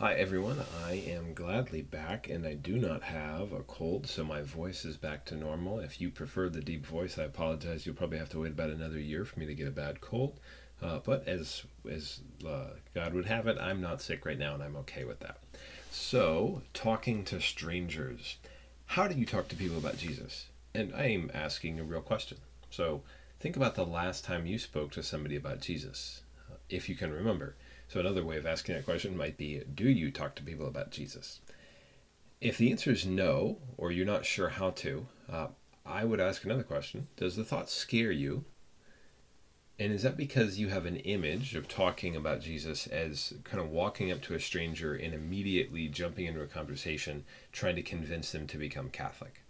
Hi everyone, I am gladly back and I do not have a cold, so my voice is back to normal. If you prefer the deep voice, I apologize. You'll probably have to wait about another year for me to get a bad cold. Uh, but as as uh, God would have it, I'm not sick right now and I'm okay with that. So, talking to strangers. How do you talk to people about Jesus? And I am asking a real question. So, think about the last time you spoke to somebody about Jesus, uh, if you can remember. So, another way of asking that question might be Do you talk to people about Jesus? If the answer is no, or you're not sure how to, uh, I would ask another question Does the thought scare you? And is that because you have an image of talking about Jesus as kind of walking up to a stranger and immediately jumping into a conversation, trying to convince them to become Catholic?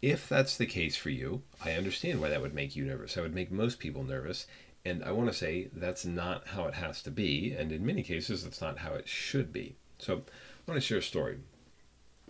If that's the case for you, I understand why that would make you nervous. I would make most people nervous. And I want to say that's not how it has to be. And in many cases, that's not how it should be. So I want to share a story.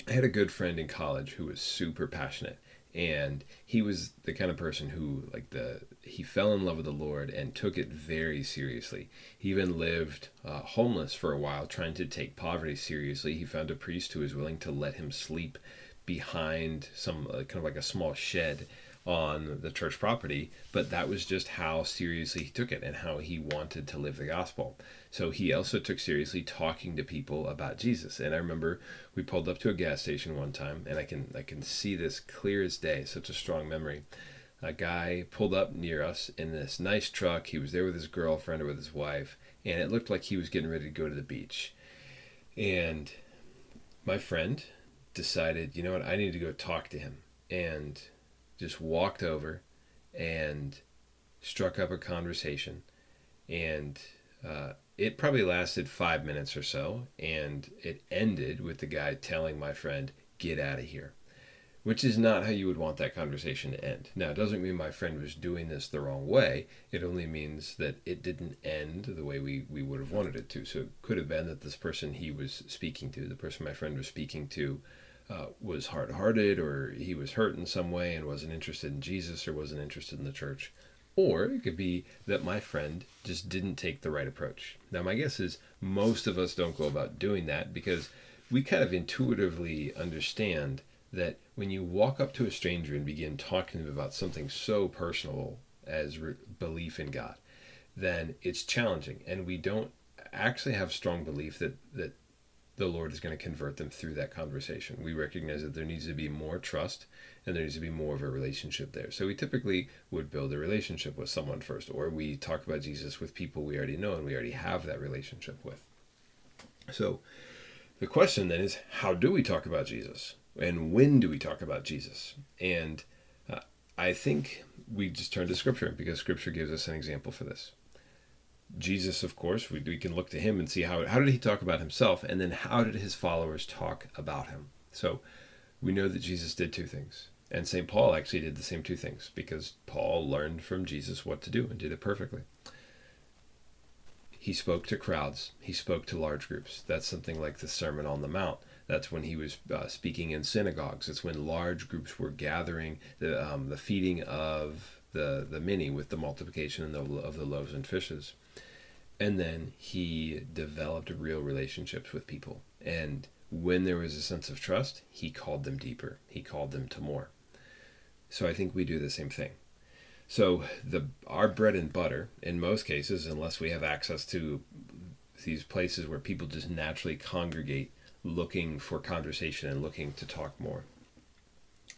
I had a good friend in college who was super passionate. And he was the kind of person who, like, the he fell in love with the Lord and took it very seriously. He even lived uh, homeless for a while, trying to take poverty seriously. He found a priest who was willing to let him sleep behind some uh, kind of like a small shed on the church property, but that was just how seriously he took it and how he wanted to live the gospel. So he also took seriously talking to people about Jesus. And I remember we pulled up to a gas station one time, and I can I can see this clear as day, such a strong memory. A guy pulled up near us in this nice truck. He was there with his girlfriend or with his wife, and it looked like he was getting ready to go to the beach. And my friend decided, you know what, I need to go talk to him. And just walked over and struck up a conversation. And uh, it probably lasted five minutes or so. And it ended with the guy telling my friend, get out of here. Which is not how you would want that conversation to end. Now, it doesn't mean my friend was doing this the wrong way. It only means that it didn't end the way we, we would have wanted it to. So it could have been that this person he was speaking to, the person my friend was speaking to, uh, was hard hearted or he was hurt in some way and wasn't interested in Jesus or wasn't interested in the church. Or it could be that my friend just didn't take the right approach. Now, my guess is most of us don't go about doing that because we kind of intuitively understand that when you walk up to a stranger and begin talking to them about something so personal as re- belief in God, then it's challenging. And we don't actually have strong belief that, that the Lord is going to convert them through that conversation. We recognize that there needs to be more trust and there needs to be more of a relationship there. So we typically would build a relationship with someone first, or we talk about Jesus with people we already know and we already have that relationship with. So the question then is how do we talk about Jesus? And when do we talk about Jesus? And uh, I think we just turn to Scripture because Scripture gives us an example for this. Jesus, of course, we, we can look to him and see how, how did he talk about himself, and then how did his followers talk about him. So we know that Jesus did two things. And St. Paul actually did the same two things because Paul learned from Jesus what to do and did it perfectly. He spoke to crowds, he spoke to large groups. That's something like the Sermon on the Mount. That's when he was uh, speaking in synagogues. It's when large groups were gathering, the, um, the feeding of the, the many with the multiplication of the, of the loaves and fishes and then he developed real relationships with people. And when there was a sense of trust he called them deeper. He called them to more. So i think we do the same thing. So the our bread and butter in most cases unless we have access to these places where people just naturally congregate looking for conversation and looking to talk more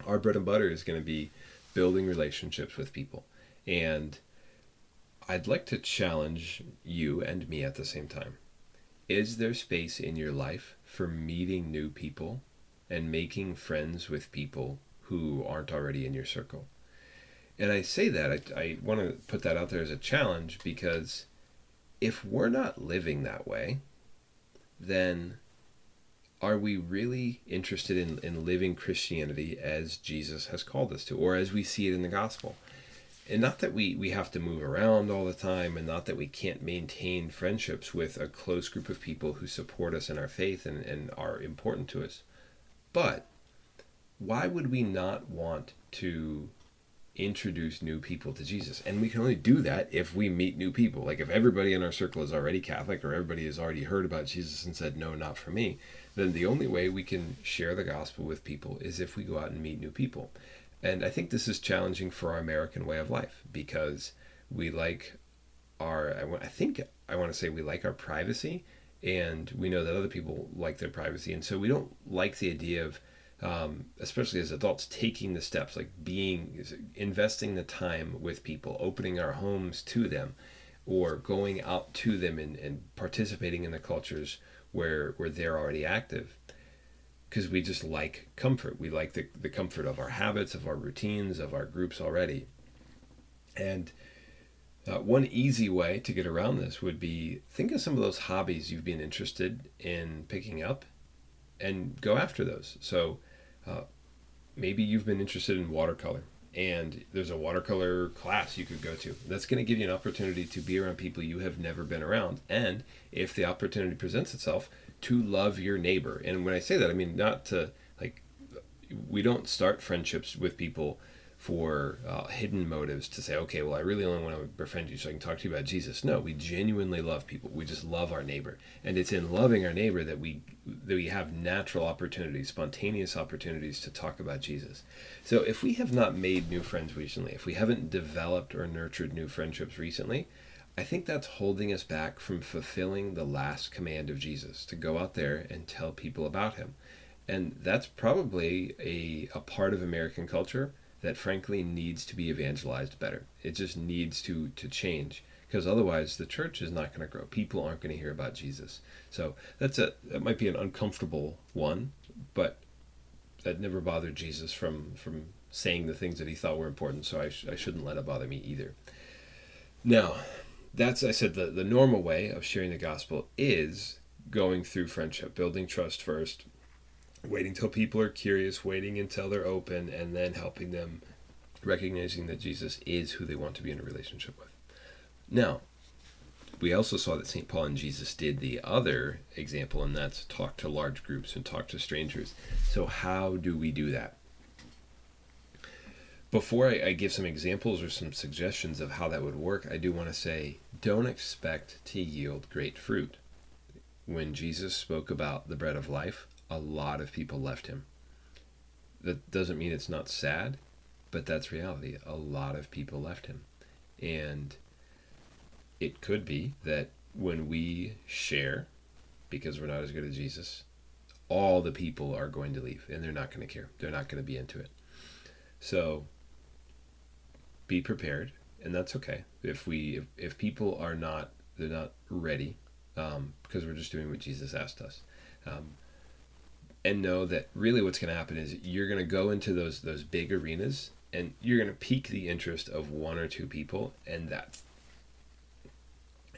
our bread and butter is going to be building relationships with people. And I'd like to challenge you and me at the same time. Is there space in your life for meeting new people and making friends with people who aren't already in your circle? And I say that, I, I want to put that out there as a challenge because if we're not living that way, then are we really interested in, in living Christianity as Jesus has called us to, or as we see it in the gospel? And not that we we have to move around all the time and not that we can't maintain friendships with a close group of people who support us in our faith and, and are important to us but why would we not want to introduce new people to Jesus. And we can only do that if we meet new people. Like if everybody in our circle is already Catholic or everybody has already heard about Jesus and said, no, not for me, then the only way we can share the gospel with people is if we go out and meet new people. And I think this is challenging for our American way of life because we like our, I think I want to say we like our privacy and we know that other people like their privacy. And so we don't like the idea of, um, especially as adults, taking the steps, like being, investing the time with people, opening our homes to them, or going out to them and, and participating in the cultures where where they're already active. Because we just like comfort. We like the, the comfort of our habits, of our routines, of our groups already. And uh, one easy way to get around this would be think of some of those hobbies you've been interested in picking up and go after those. So, uh, maybe you've been interested in watercolor and there's a watercolor class you could go to. That's going to give you an opportunity to be around people you have never been around. And if the opportunity presents itself, to love your neighbor. And when I say that, I mean not to like, we don't start friendships with people for uh, hidden motives to say, okay, well, I really only want to befriend you so I can talk to you about Jesus. No, we genuinely love people. We just love our neighbor, and it's in loving our neighbor that we that we have natural opportunities, spontaneous opportunities to talk about Jesus. So, if we have not made new friends recently, if we haven't developed or nurtured new friendships recently, I think that's holding us back from fulfilling the last command of Jesus to go out there and tell people about Him, and that's probably a a part of American culture that frankly needs to be evangelized better. It just needs to to change because otherwise the church is not going to grow. People aren't going to hear about Jesus. So that's a that might be an uncomfortable one, but that never bothered Jesus from from saying the things that he thought were important. So I, sh- I shouldn't let it bother me either. Now, that's I said the the normal way of sharing the gospel is going through friendship, building trust first, waiting till people are curious, waiting until they're open, and then helping them recognizing that Jesus is who they want to be in a relationship with. Now, we also saw that St. Paul and Jesus did the other example, and that's talk to large groups and talk to strangers. So, how do we do that? Before I, I give some examples or some suggestions of how that would work, I do want to say don't expect to yield great fruit. When Jesus spoke about the bread of life, a lot of people left him. That doesn't mean it's not sad, but that's reality. A lot of people left him. And it could be that when we share, because we're not as good as Jesus, all the people are going to leave and they're not going to care. They're not going to be into it. So be prepared, and that's okay. If we if, if people are not they're not ready, um, because we're just doing what Jesus asked us. Um, and know that really what's going to happen is you're going to go into those those big arenas and you're going to pique the interest of one or two people and that's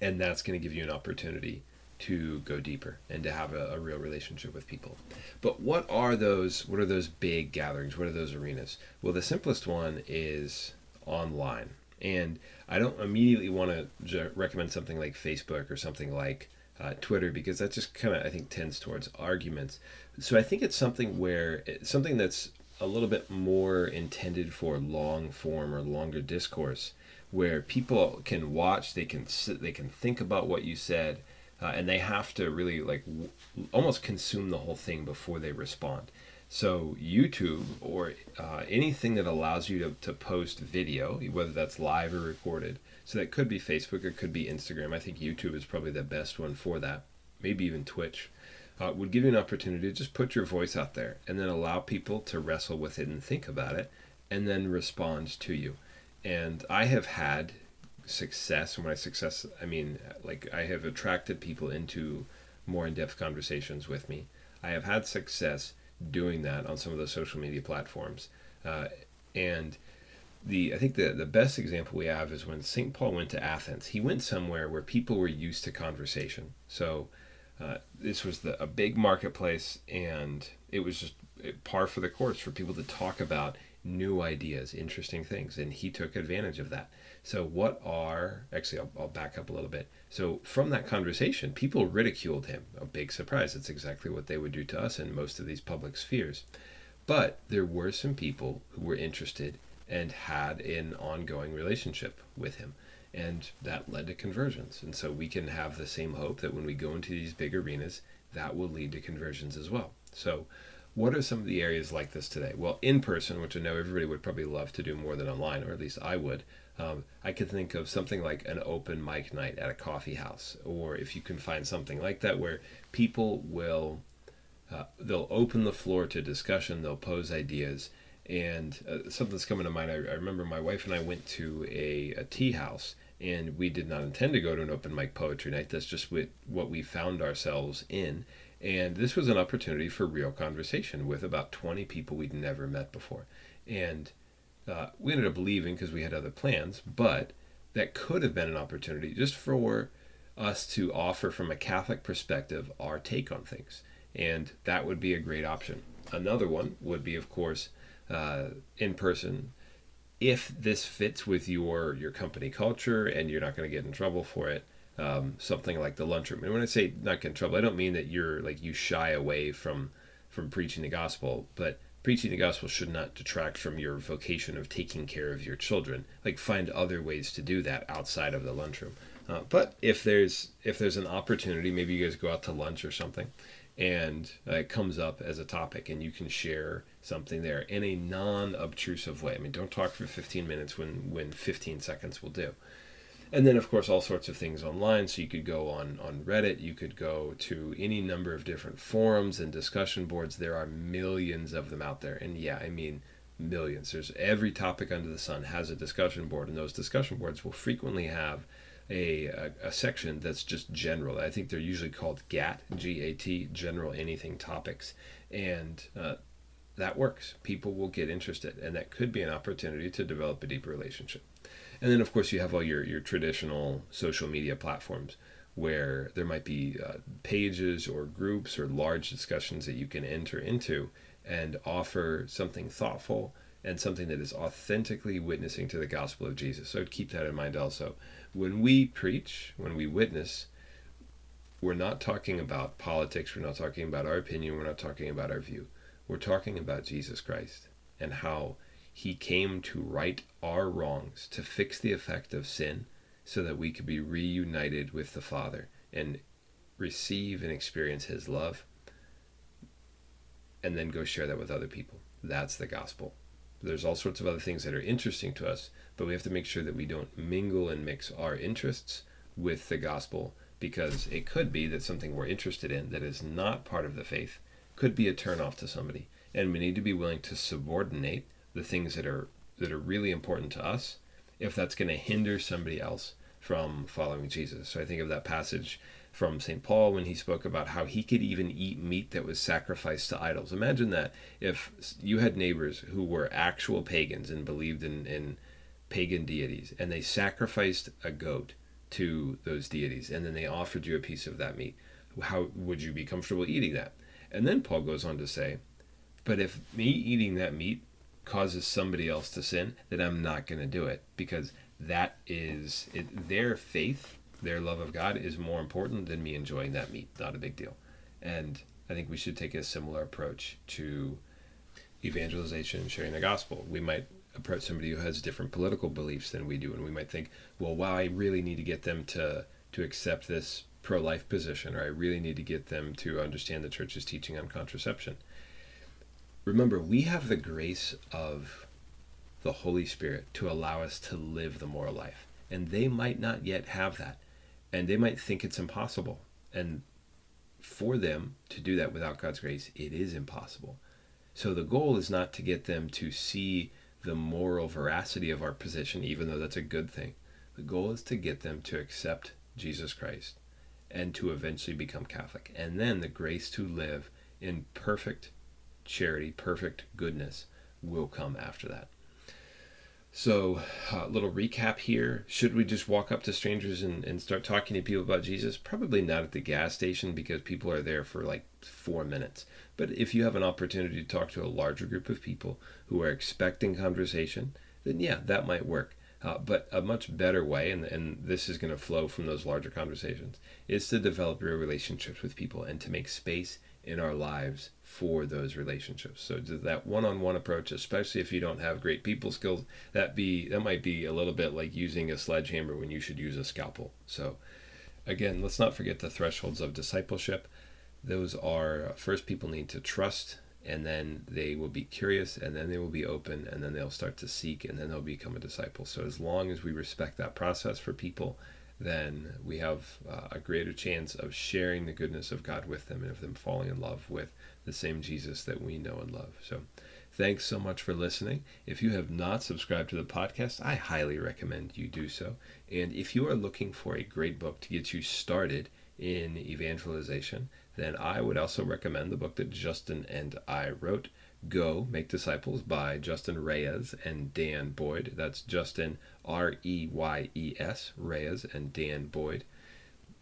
and that's going to give you an opportunity to go deeper and to have a, a, real relationship with people. But what are those what are those big gatherings? What are those arenas? Well the simplest one is online. And i don't immediately want to recommend something like facebook or something like uh, Twitter because that just kind of I think tends towards arguments. So I think it's something where it's something that's a little bit more intended for long form or longer discourse, where people can watch, they can sit, they can think about what you said, uh, and they have to really like w- almost consume the whole thing before they respond. So YouTube or uh, anything that allows you to, to post video, whether that's live or recorded, so that could be Facebook, it could be Instagram. I think YouTube is probably the best one for that. Maybe even Twitch. Uh, would give you an opportunity to just put your voice out there and then allow people to wrestle with it and think about it and then respond to you. And I have had success, and when I success, I mean like I have attracted people into more in-depth conversations with me. I have had success doing that on some of the social media platforms, uh, and the I think the the best example we have is when St. Paul went to Athens. He went somewhere where people were used to conversation. So uh, this was the, a big marketplace, and it was just par for the course for people to talk about new ideas, interesting things, and he took advantage of that. So what are actually I'll, I'll back up a little bit. So from that conversation, people ridiculed him. A big surprise. It's exactly what they would do to us in most of these public spheres. But there were some people who were interested and had an ongoing relationship with him. And that led to conversions. And so we can have the same hope that when we go into these big arenas, that will lead to conversions as well. So, what are some of the areas like this today? Well, in person, which I know everybody would probably love to do more than online, or at least I would. Um, I could think of something like an open mic night at a coffee house, or if you can find something like that where people will uh, they'll open the floor to discussion, they'll pose ideas, and uh, something's coming to mind. I, I, remember my wife and I went to a, a tea house, and we did not intend to go to an open mic poetry night. That's just what, what we found ourselves in. And this was an opportunity for real conversation with about 20 people we'd never met before. And uh, we ended up leaving because we had other plans, but that could have been an opportunity just for us to offer from a Catholic perspective our take on things. And that would be a great option. Another one would be, of course, uh, in person. If this fits with your your company culture and you're not going to get in trouble for it, um, something like the lunchroom. And when I say not get in trouble, I don't mean that you're like you shy away from from preaching the gospel, but preaching the gospel should not detract from your vocation of taking care of your children. Like find other ways to do that outside of the lunchroom. Uh, but if there's if there's an opportunity, maybe you guys go out to lunch or something, and uh, it comes up as a topic, and you can share something there in a non-obtrusive way. I mean, don't talk for 15 minutes when when 15 seconds will do. And then of course all sorts of things online. So you could go on on reddit. You could go to any number of different forums and discussion boards. There are millions of them out there. And yeah i mean millions. There's every topic under the sun has a discussion board and those discussion boards will frequently have a, a, a section that's just general. I think they're usually called gat g-a-t general anything topics. And uh, that works. People will get interested and that could be an opportunity to develop a deeper relationship. And then, of course, you have all your, your traditional social media platforms where there might be uh, pages or groups or large discussions that you can enter into and offer something thoughtful and something that is authentically witnessing to the gospel of Jesus. So keep that in mind also. When we preach, when we witness, we're not talking about politics, we're not talking about our opinion, we're not talking about our view. We're talking about Jesus Christ and how he came to right our wrongs, to fix the effect of sin, so that we could be reunited with the Father and receive and experience His love, and then go share that with other people. That's the gospel. There's all sorts of other things that are interesting to us, but we have to make sure that we don't mingle and mix our interests with the gospel because it could be that something we're interested in that is not part of the faith could be a turnoff to somebody. And we need to be willing to subordinate the things that are that are really important to us if that's going to hinder somebody else from following Jesus. So I think of that passage from St. Paul when he spoke about how he could even eat meat that was sacrificed to idols. Imagine that if you had neighbors who were actual pagans and believed in, in pagan deities and they sacrificed a goat to those deities and then they offered you a piece of that meat. How would you be comfortable eating that? And then Paul goes on to say, but if me eating that meat causes somebody else to sin, then I'm not going to do it because that is it, their faith, their love of God is more important than me enjoying that meat. Not a big deal. And I think we should take a similar approach to evangelization and sharing the gospel. We might approach somebody who has different political beliefs than we do, and we might think, well, wow, I really need to get them to to accept this pro-life position, or I really need to get them to understand the church's teaching on contraception remember, we have the grace of the Holy Spirit to allow us to live the moral life. And they might not yet have that. And they might think it's impossible. And for them to do that without God's grace, it is impossible. So the goal is not to get them to see the moral veracity of our position, even though that's a good thing. The goal is to get them to accept Jesus Christ and to eventually become Catholic. And then the grace to live in perfect charity, perfect goodness will come after that. So, a uh, little recap here. Should we just walk up to strangers and, and start talking to people about Jesus? Probably not at the gas station because people are there for like four minutes. But if you have an opportunity to talk to a larger group of people who are expecting conversation, then yeah, that might work. Uh, but a much better way, and, and this is going to flow from those larger conversations, is to develop real relationships with people and to make space in our lives for those relationships. So that one-on-one approach, especially if you don't have great people skills, that be that might be a little bit like using a sledgehammer when you should use a scalpel. So again, let's not forget the thresholds of discipleship. Those are uh, first people need to trust and then they will be curious and then they will be open and then they'll start to seek and then they'll become a disciple so as long as we respect that process for people then we have uh, a greater chance of sharing the goodness of god with them and of them falling in love with the same jesus that we know and love. So thanks so much for listening. If you have not subscribed to the podcast i highly recommend you do so. And if you are looking for a great book to get you started in evangelization then I would also recommend the book that Justin and I wrote, Go Make Disciples by Justin Reyes and Dan Boyd. That's Justin R E Y E S, Reyes, and Dan Boyd,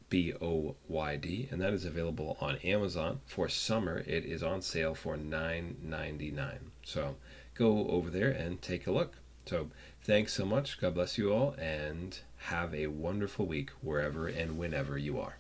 B O Y D. And that is available on Amazon. For summer, it is on sale for $9.99. So go over there and take a look. So thanks so much. God bless you all, and have a wonderful week wherever and whenever you are.